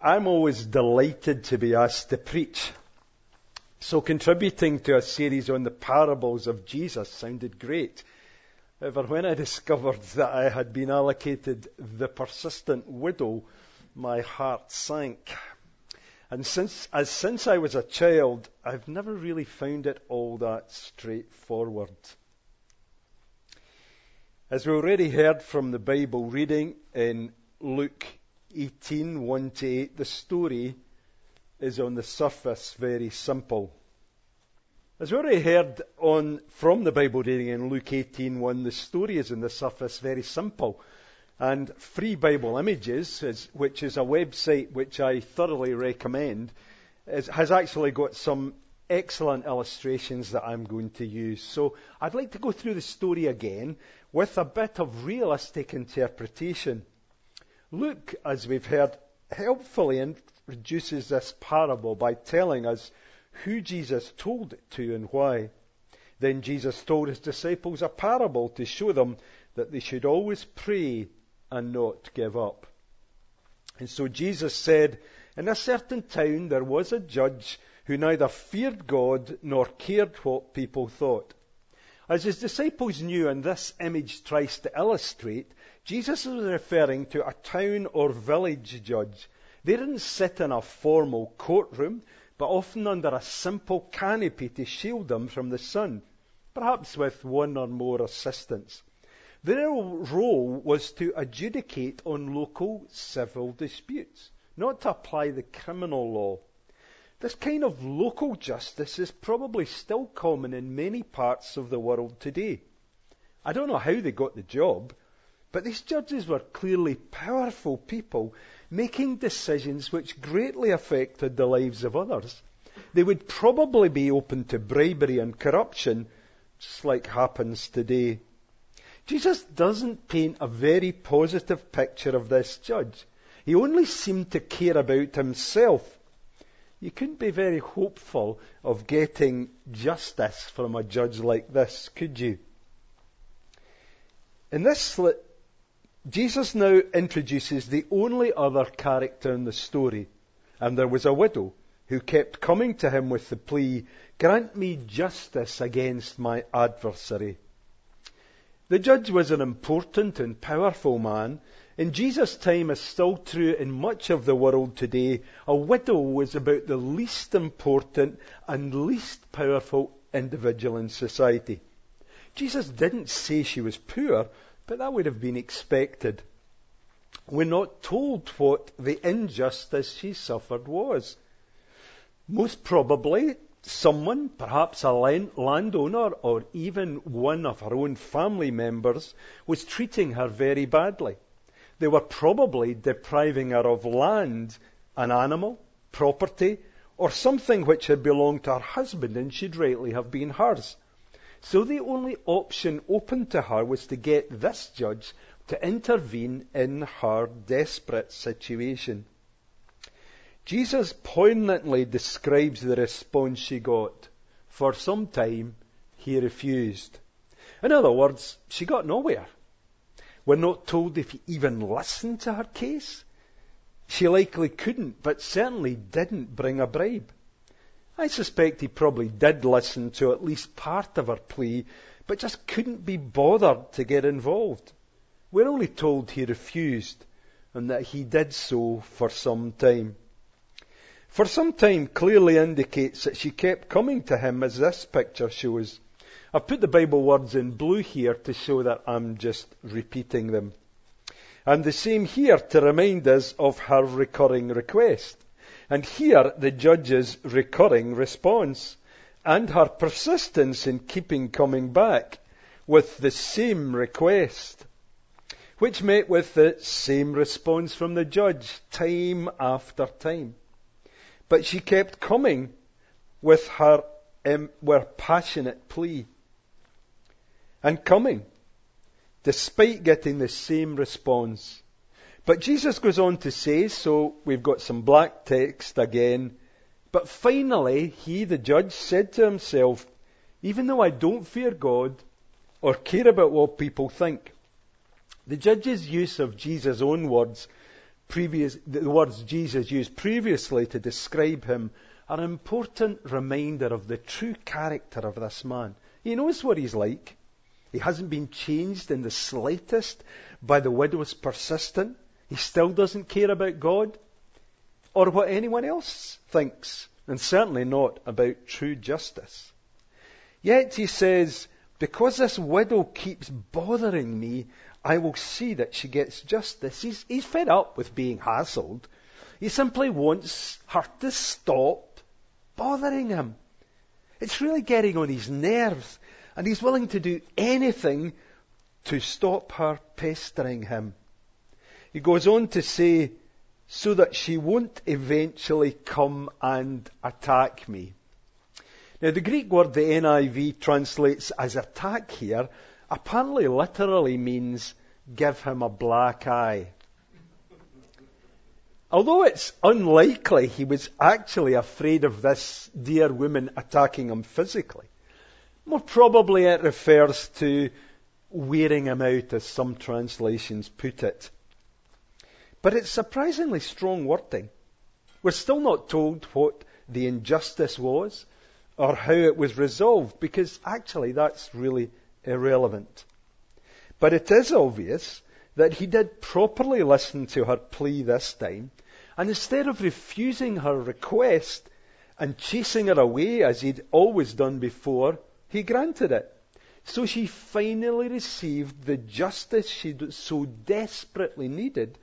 I'm always delighted to be asked to preach. So contributing to a series on the parables of Jesus sounded great. However, when I discovered that I had been allocated the persistent widow, my heart sank. And since, as since I was a child, I've never really found it all that straightforward. As we already heard from the Bible reading in Luke 18, 1 to 8, the story is on the surface very simple. As we already heard on, from the Bible reading in Luke 18, 1, the story is on the surface very simple. And Free Bible Images, is, which is a website which I thoroughly recommend, is, has actually got some excellent illustrations that I'm going to use. So I'd like to go through the story again with a bit of realistic interpretation. Luke, as we've heard, helpfully introduces this parable by telling us who Jesus told it to and why. Then Jesus told his disciples a parable to show them that they should always pray and not give up. And so Jesus said, In a certain town there was a judge who neither feared God nor cared what people thought. As his disciples knew, and this image tries to illustrate, Jesus is referring to a town or village judge. They didn't sit in a formal courtroom, but often under a simple canopy to shield them from the sun, perhaps with one or more assistants. Their role was to adjudicate on local civil disputes, not to apply the criminal law. This kind of local justice is probably still common in many parts of the world today. I don't know how they got the job, but these judges were clearly powerful people making decisions which greatly affected the lives of others. They would probably be open to bribery and corruption, just like happens today. Jesus doesn't paint a very positive picture of this judge. He only seemed to care about himself you couldn't be very hopeful of getting justice from a judge like this, could you? In this Jesus now introduces the only other character in the story, and there was a widow who kept coming to him with the plea, Grant me justice against my adversary. The judge was an important and powerful man in Jesus' time, as still true in much of the world today, a widow was about the least important and least powerful individual in society. Jesus didn't say she was poor, but that would have been expected. We're not told what the injustice she suffered was. Most probably, someone, perhaps a landowner or even one of her own family members, was treating her very badly. They were probably depriving her of land, an animal, property, or something which had belonged to her husband and should rightly have been hers. So the only option open to her was to get this judge to intervene in her desperate situation. Jesus poignantly describes the response she got. For some time, he refused. In other words, she got nowhere. We're not told if he even listened to her case. She likely couldn't, but certainly didn't bring a bribe. I suspect he probably did listen to at least part of her plea, but just couldn't be bothered to get involved. We're only told he refused, and that he did so for some time. For some time clearly indicates that she kept coming to him as this picture shows. I've put the Bible words in blue here to show that I'm just repeating them. And the same here to remind us of her recurring request. And here the judge's recurring response and her persistence in keeping coming back with the same request, which met with the same response from the judge time after time. But she kept coming with her um, passionate plea and coming, despite getting the same response. But Jesus goes on to say, so we've got some black text again, but finally he, the judge, said to himself, even though I don't fear God or care about what people think, the judge's use of Jesus' own words previous, the words Jesus used previously to describe him are an important reminder of the true character of this man. He knows what he's like. He hasn't been changed in the slightest by the widow's persistence. He still doesn't care about God or what anyone else thinks, and certainly not about true justice. Yet he says, because this widow keeps bothering me, I will see that she gets justice. He's, he's fed up with being hassled. He simply wants her to stop bothering him. It's really getting on his nerves, and he's willing to do anything to stop her pestering him. He goes on to say, so that she won't eventually come and attack me. Now, the Greek word the NIV translates as attack here apparently literally means give him a black eye. Although it's unlikely he was actually afraid of this dear woman attacking him physically, more probably it refers to wearing him out, as some translations put it. But it's surprisingly strong wording. We're still not told what the injustice was or how it was resolved, because actually that's really irrelevant. But it is obvious that he did properly listen to her plea this time, and instead of refusing her request and chasing her away as he'd always done before, he granted it. So she finally received the justice she so desperately needed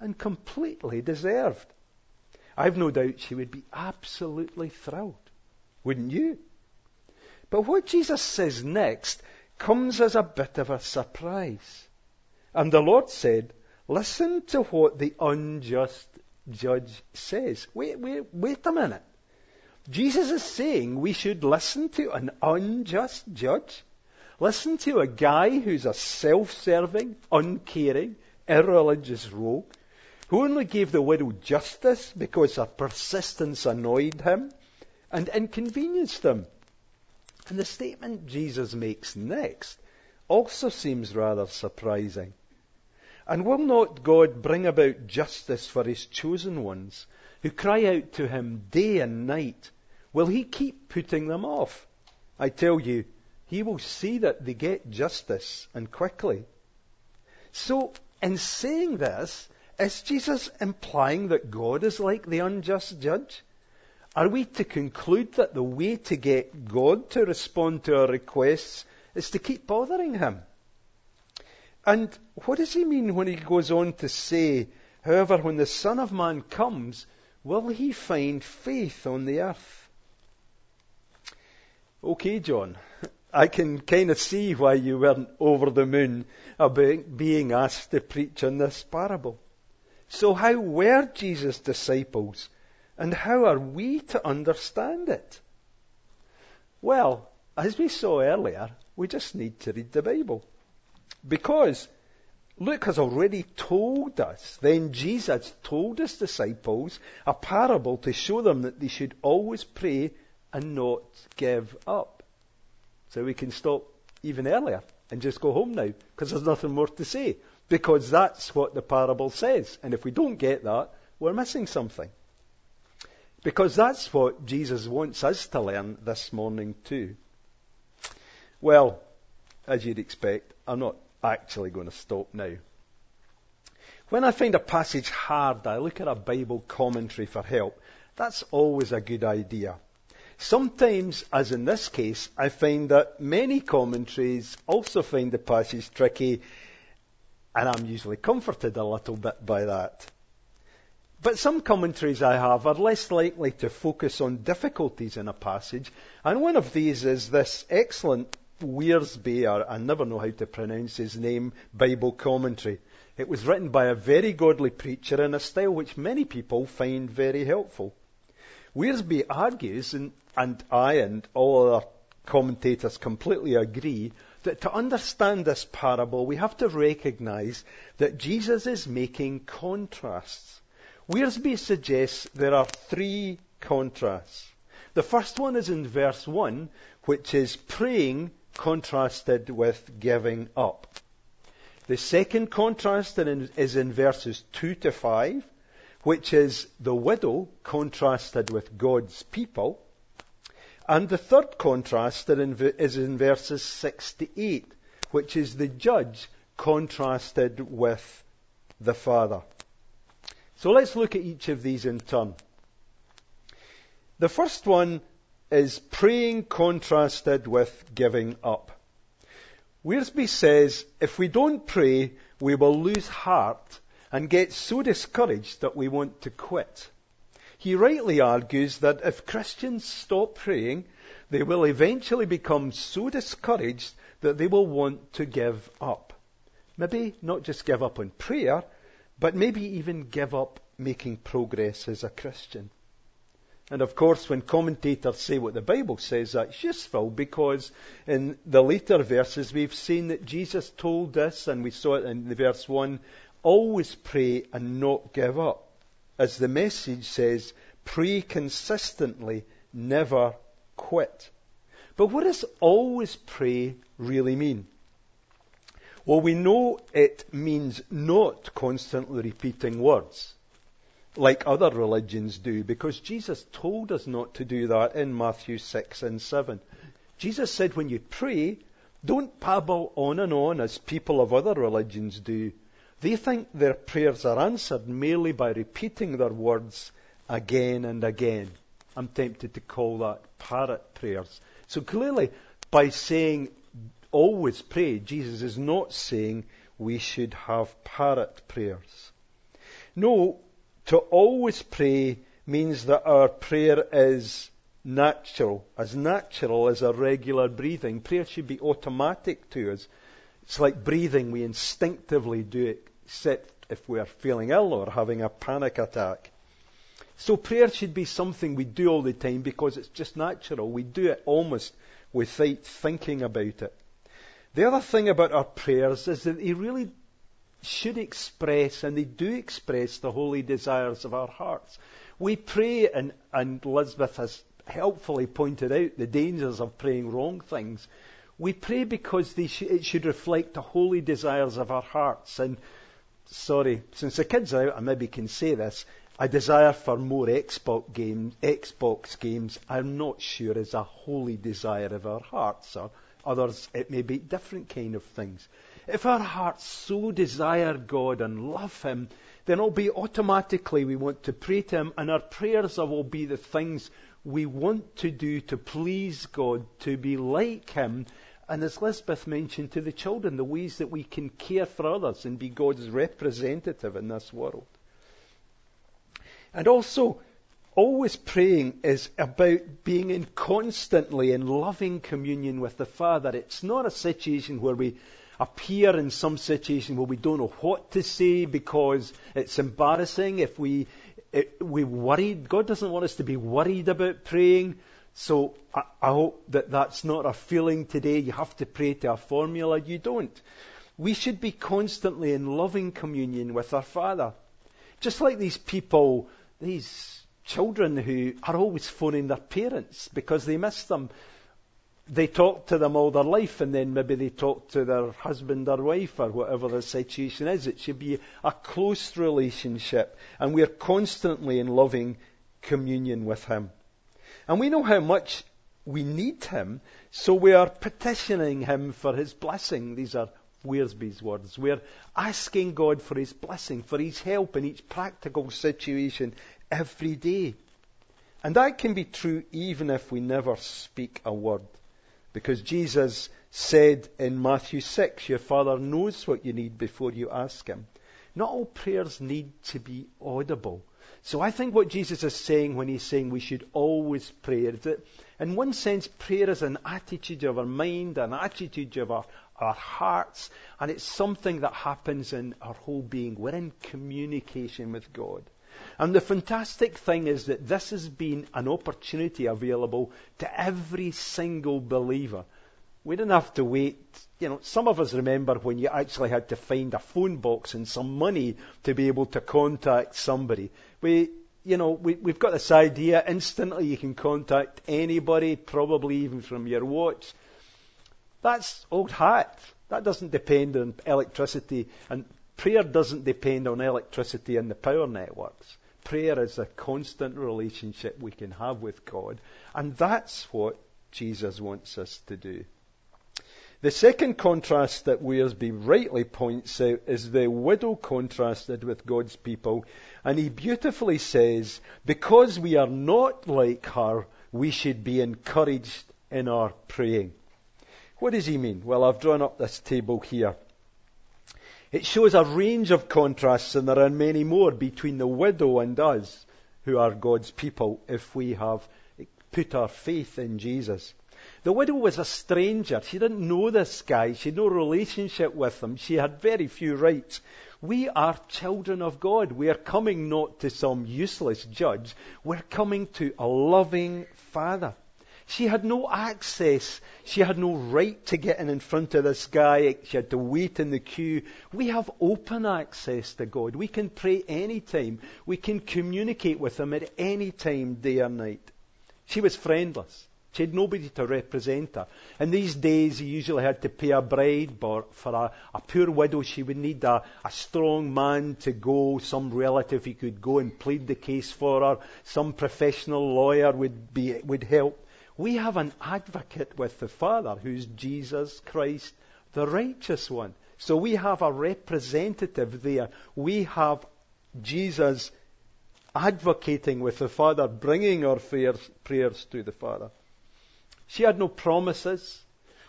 and completely deserved. I've no doubt she would be absolutely thrilled. Wouldn't you? But what Jesus says next comes as a bit of a surprise. And the Lord said, Listen to what the unjust judge says. Wait, wait, wait a minute. Jesus is saying we should listen to an unjust judge? Listen to a guy who's a self serving, uncaring, irreligious rogue who only gave the widow justice because her persistence annoyed him and inconvenienced him. And the statement Jesus makes next also seems rather surprising. And will not God bring about justice for his chosen ones who cry out to him day and night? Will he keep putting them off? I tell you, he will see that they get justice and quickly. So, in saying this, is Jesus implying that God is like the unjust judge? Are we to conclude that the way to get God to respond to our requests is to keep bothering Him? And what does he mean when he goes on to say, however, when the Son of Man comes, will he find faith on the earth? Okay, John, I can kind of see why you weren't over the moon about being asked to preach on this parable. So how were Jesus' disciples and how are we to understand it? Well, as we saw earlier, we just need to read the Bible. Because Luke has already told us, then Jesus told his disciples a parable to show them that they should always pray and not give up. So we can stop even earlier and just go home now because there's nothing more to say. Because that's what the parable says. And if we don't get that, we're missing something. Because that's what Jesus wants us to learn this morning too. Well, as you'd expect, I'm not actually going to stop now. When I find a passage hard, I look at a Bible commentary for help. That's always a good idea. Sometimes, as in this case, I find that many commentaries also find the passage tricky and I'm usually comforted a little bit by that. But some commentaries I have are less likely to focus on difficulties in a passage, and one of these is this excellent Wiersbe, or I never know how to pronounce his name, Bible commentary. It was written by a very godly preacher in a style which many people find very helpful. Wiersbe argues, and, and I and all other commentators completely agree, that to understand this parable, we have to recognize that Jesus is making contrasts. Wiersbe suggests there are three contrasts. The first one is in verse 1, which is praying contrasted with giving up. The second contrast is in verses 2 to 5, which is the widow contrasted with God's people. And the third contrast is in verses 6 to 8, which is the judge contrasted with the father. So let's look at each of these in turn. The first one is praying contrasted with giving up. Wiersbe says, if we don't pray, we will lose heart and get so discouraged that we want to quit. He rightly argues that if Christians stop praying, they will eventually become so discouraged that they will want to give up. Maybe not just give up on prayer, but maybe even give up making progress as a Christian. And of course, when commentators say what the Bible says, that's useful because in the later verses we've seen that Jesus told us, and we saw it in the verse 1, always pray and not give up. As the message says, pray consistently, never quit. But what does always pray really mean? Well, we know it means not constantly repeating words like other religions do, because Jesus told us not to do that in Matthew 6 and 7. Jesus said, when you pray, don't babble on and on as people of other religions do. They think their prayers are answered merely by repeating their words again and again. I'm tempted to call that parrot prayers. So clearly, by saying always pray, Jesus is not saying we should have parrot prayers. No, to always pray means that our prayer is natural, as natural as our regular breathing. Prayer should be automatic to us. It's like breathing, we instinctively do it, except if we are feeling ill or having a panic attack. So prayer should be something we do all the time because it's just natural. We do it almost without thinking about it. The other thing about our prayers is that they really should express, and they do express, the holy desires of our hearts. We pray, and, and Elizabeth has helpfully pointed out the dangers of praying wrong things. We pray because sh- it should reflect the holy desires of our hearts. And sorry, since the kids are out, I maybe can say this. A desire for more Xbox games, Xbox games, I'm not sure is a holy desire of our hearts. Or others, it may be different kind of things. If our hearts so desire God and love Him, then it'll be automatically we want to pray to Him, and our prayers will be the things we want to do to please God, to be like Him, and as Lisbeth mentioned to the children, the ways that we can care for others and be God's representative in this world. And also, always praying is about being in constantly in loving communion with the Father. It's not a situation where we appear in some situation where we don't know what to say because it's embarrassing. If we we worried, God doesn't want us to be worried about praying. So I, I hope that that's not a feeling today. You have to pray to a formula. You don't. We should be constantly in loving communion with our Father. Just like these people, these children who are always phoning their parents because they miss them they talk to them all their life and then maybe they talk to their husband or wife or whatever the situation is. It should be a close relationship and we're constantly in loving communion with Him. And we know how much we need Him, so we are petitioning Him for His blessing. These are Wiersbe's words. We're asking God for His blessing, for His help in each practical situation every day. And that can be true even if we never speak a word. Because Jesus said in Matthew 6, Your Father knows what you need before you ask Him. Not all prayers need to be audible. So I think what Jesus is saying when He's saying we should always pray is that, in one sense, prayer is an attitude of our mind, an attitude of our, our hearts, and it's something that happens in our whole being. We're in communication with God. And the fantastic thing is that this has been an opportunity available to every single believer. We didn't have to wait. You know, some of us remember when you actually had to find a phone box and some money to be able to contact somebody. We, you know, we, we've got this idea instantly you can contact anybody, probably even from your watch. That's old hat. That doesn't depend on electricity, and prayer doesn't depend on electricity and the power networks. Prayer is a constant relationship we can have with God, and that's what Jesus wants us to do. The second contrast that Wiersbe rightly points out is the widow contrasted with God's people. And he beautifully says, because we are not like her, we should be encouraged in our praying. What does he mean? Well, I've drawn up this table here. It shows a range of contrasts, and there are many more between the widow and us, who are God's people, if we have put our faith in Jesus. The widow was a stranger. She didn't know this guy. She had no relationship with him. She had very few rights. We are children of God. We are coming not to some useless judge. We're coming to a loving Father. She had no access. She had no right to get in in front of this guy. She had to wait in the queue. We have open access to God. We can pray any time. We can communicate with Him at any time, day or night. She was friendless. She had nobody to represent her. In these days, you usually had to pay a bribe, but for a, a poor widow, she would need a, a, strong man to go, some relative who could go and plead the case for her, some professional lawyer would, be, would help. We have an advocate with the Father, who's Jesus Christ, the righteous one. So we have a representative there. We have Jesus advocating with the Father, bringing our prayers to the Father. She had no promises.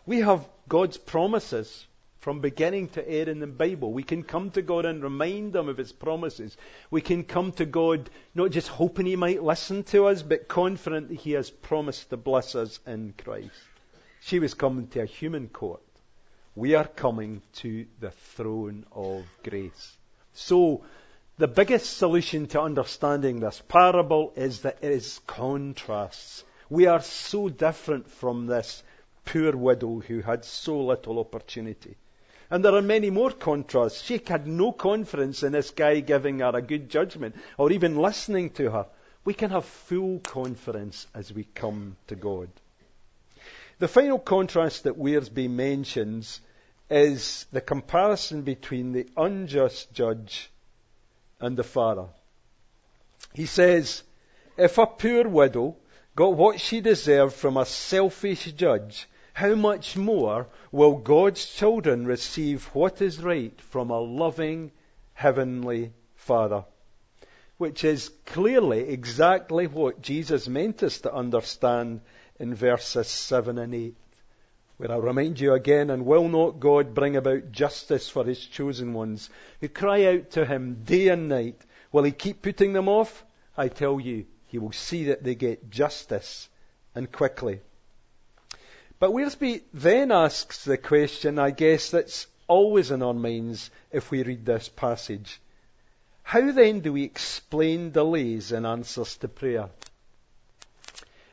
We have God's promises from beginning to end in the Bible. We can come to God and remind Him of His promises. We can come to God not just hoping He might listen to us, but confident that He has promised to bless us in Christ. She was coming to a human court. We are coming to the throne of grace. So, the biggest solution to understanding this parable is that it is contrasts. We are so different from this poor widow who had so little opportunity. And there are many more contrasts. She had no confidence in this guy giving her a good judgment or even listening to her. We can have full confidence as we come to God. The final contrast that Wiersbe mentions is the comparison between the unjust judge and the Father. He says, if a poor widow got what she deserved from a selfish judge, how much more will God's children receive what is right from a loving heavenly Father? Which is clearly exactly what Jesus meant us to understand in verses 7 and 8. Where I remind you again, and will not God bring about justice for his chosen ones who cry out to him day and night? Will he keep putting them off? I tell you, he will see that they get justice and quickly. But Wiersbe then asks the question, I guess, that's always in our minds if we read this passage. How then do we explain delays in answers to prayer?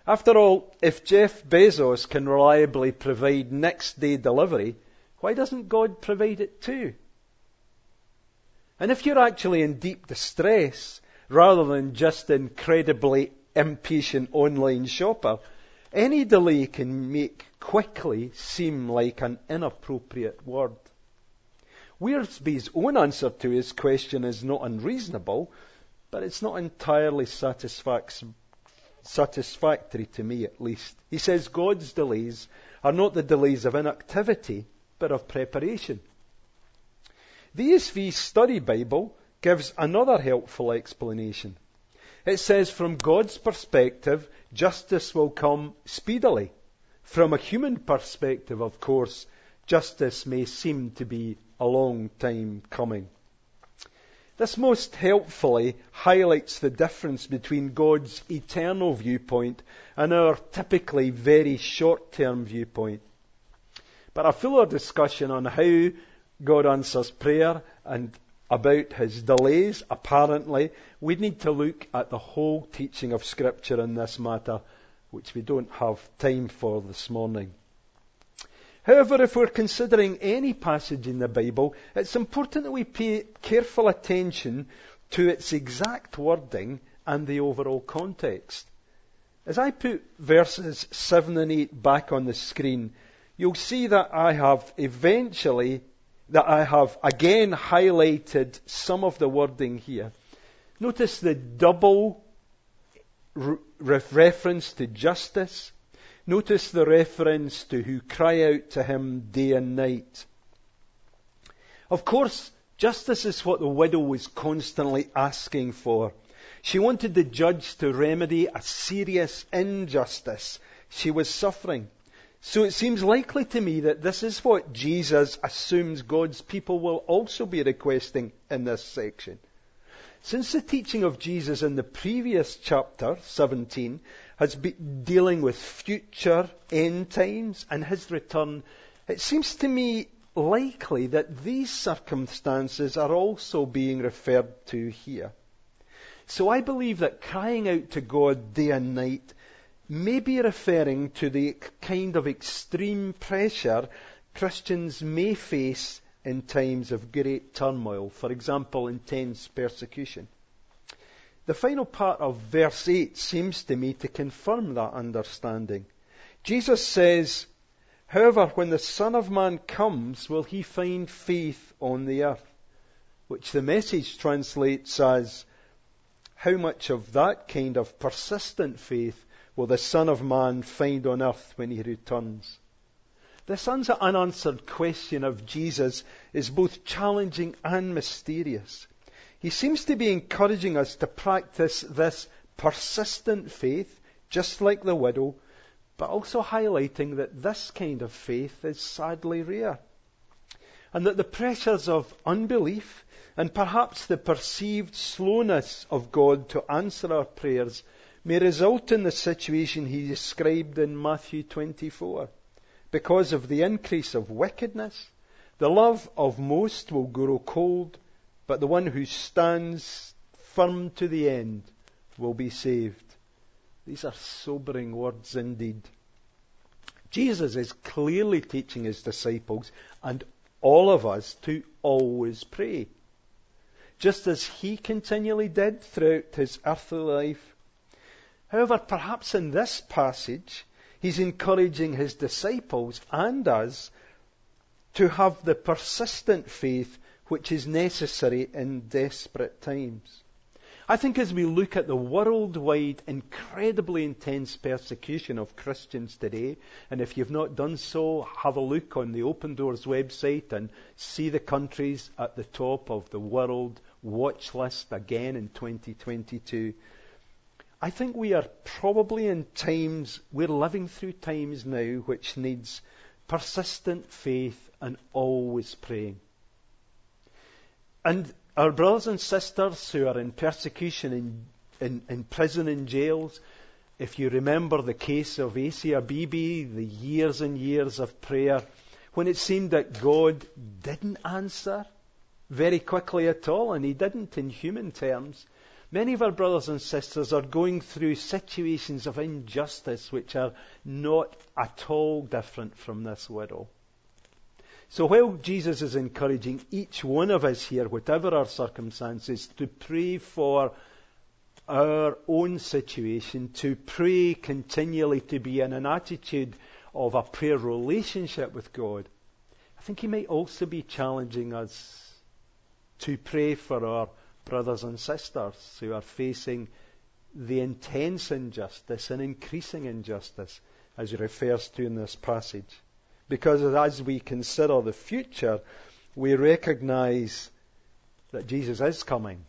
After all, if Jeff Bezos can reliably provide next day delivery, why doesn't God provide it too? And if you're actually in deep distress, rather than just incredibly impatient online shopper, any delay can make quickly seem like an inappropriate word. Wiersbe's own answer to his question is not unreasonable, but it's not entirely satisfactory to me at least. He says God's delays are not the delays of inactivity, but of preparation. The ESV Study Bible gives another helpful explanation. It says, from God's perspective, justice will come speedily. From a human perspective, of course, justice may seem to be a long time coming. This most helpfully highlights the difference between God's eternal viewpoint and our typically very short term viewpoint. But a fuller discussion on how God answers prayer and about his delays, apparently, we need to look at the whole teaching of Scripture in this matter, which we don't have time for this morning. However, if we're considering any passage in the Bible, it's important that we pay careful attention to its exact wording and the overall context. As I put verses 7 and 8 back on the screen, you'll see that I have eventually, that I have again highlighted some of the wording here. Notice the double re- reference to justice. Notice the reference to who cry out to him day and night. Of course, justice is what the widow was constantly asking for. She wanted the judge to remedy a serious injustice she was suffering. So it seems likely to me that this is what Jesus assumes God's people will also be requesting in this section. Since the teaching of Jesus in the previous chapter, 17, has been dealing with future end times and his return, it seems to me likely that these circumstances are also being referred to here. So I believe that crying out to God day and night may be referring to the kind of extreme pressure Christians may face in times of great turmoil, for example, intense persecution. The final part of verse 8 seems to me to confirm that understanding. Jesus says, However, when the Son of Man comes, will he find faith on the earth? Which the message translates as, How much of that kind of persistent faith will the Son of Man find on earth when he returns? This unanswered question of Jesus is both challenging and mysterious. He seems to be encouraging us to practice this persistent faith, just like the widow, but also highlighting that this kind of faith is sadly rare. And that the pressures of unbelief and perhaps the perceived slowness of God to answer our prayers may result in the situation he described in Matthew 24 because of the increase of wickedness. The love of most will grow cold, but the one who stands firm to the end will be saved. These are sobering words indeed. Jesus is clearly teaching his disciples and all of us to always pray. Just as he continually did throughout his earthly life. However, perhaps in this passage, He's encouraging his disciples and us to have the persistent faith which is necessary in desperate times. I think as we look at the worldwide, incredibly intense persecution of Christians today, and if you've not done so, have a look on the Open Doors website and see the countries at the top of the world watch list again in 2022. I think we are probably in times, we're living through times now which needs persistent faith and always praying. And our brothers and sisters who are in persecution in, in, in prison and jails, if you remember the case of Asia Bibi, the years and years of prayer, when it seemed that God didn't answer very quickly at all, and He didn't in human terms, Many of our brothers and sisters are going through situations of injustice which are not at all different from this widow. So while Jesus is encouraging each one of us here, whatever our circumstances, to pray for our own situation, to pray continually, to be in an attitude of a prayer relationship with God, I think he might also be challenging us to pray for our brothers and sisters who are facing the intense injustice and increasing injustice as he refers to in this passage. Because as we consider the future, we recognize that Jesus is coming,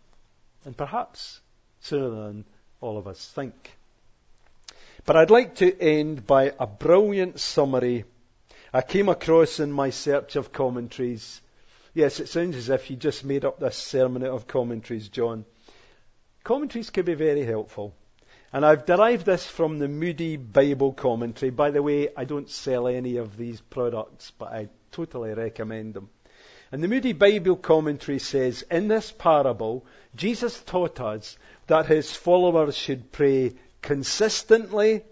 and perhaps sooner than all of us think. But I'd like to end by a brilliant summary I came across in my search of commentaries Yes, it sounds as if you just made up this sermon out of commentaries, John. Commentaries can be very helpful. And I've derived this from the Moody Bible commentary. By the way, I don't sell any of these products, but I totally recommend them. And the Moody Bible commentary says, in this parable, Jesus taught us that his followers should pray consistently,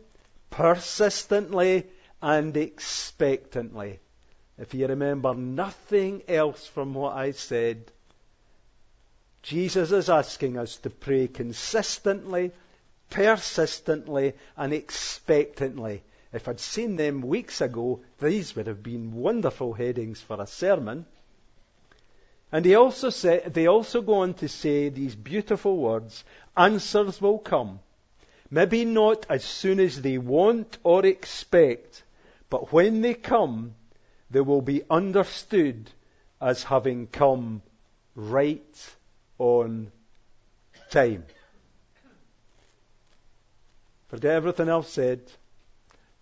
persistently, and expectantly. If you remember nothing else from what I said, Jesus is asking us to pray consistently, persistently, and expectantly If I'd seen them weeks ago, these would have been wonderful headings for a sermon. And he also say, they also go on to say these beautiful words, answers will come. Maybe not as soon as they want or expect, but when they come, they will be understood as having come right on time. Forget everything else said.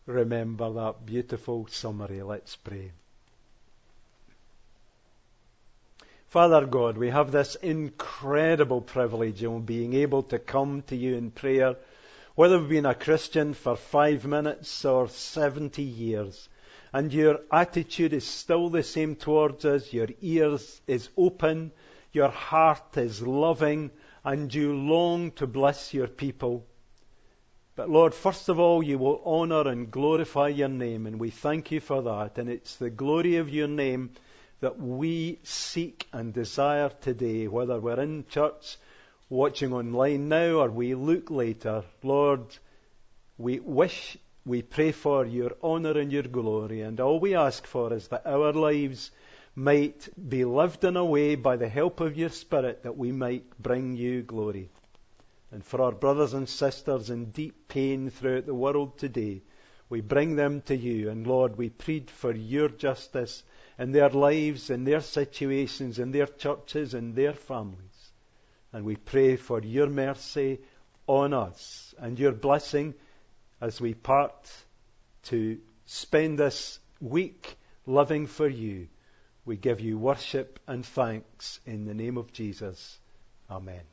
Remember that beautiful summary. Let's pray. Father God, we have this incredible privilege of being able to come to you in prayer, whether we've been a Christian for five minutes or 70 years, and your attitude is still the same towards us, your ears is open, your heart is loving, and you long to bless your people. But Lord, first of all, you will honor and glorify your name, and we thank you for that. And it's the glory of your name that we seek and desire today, whether we're in church, watching online now, or we look later. Lord, we wish, we pray for your honor and your glory, and all we ask for is that our lives might be lived in a way by the help of your Spirit that we might bring you glory. And for our brothers and sisters in deep pain throughout the world today, we bring them to you. And Lord, we plead for your justice in their lives, in their situations, in their churches, in their families. And we pray for your mercy on us and your blessing as we part to spend this week living for you. We give you worship and thanks in the name of Jesus. Amen.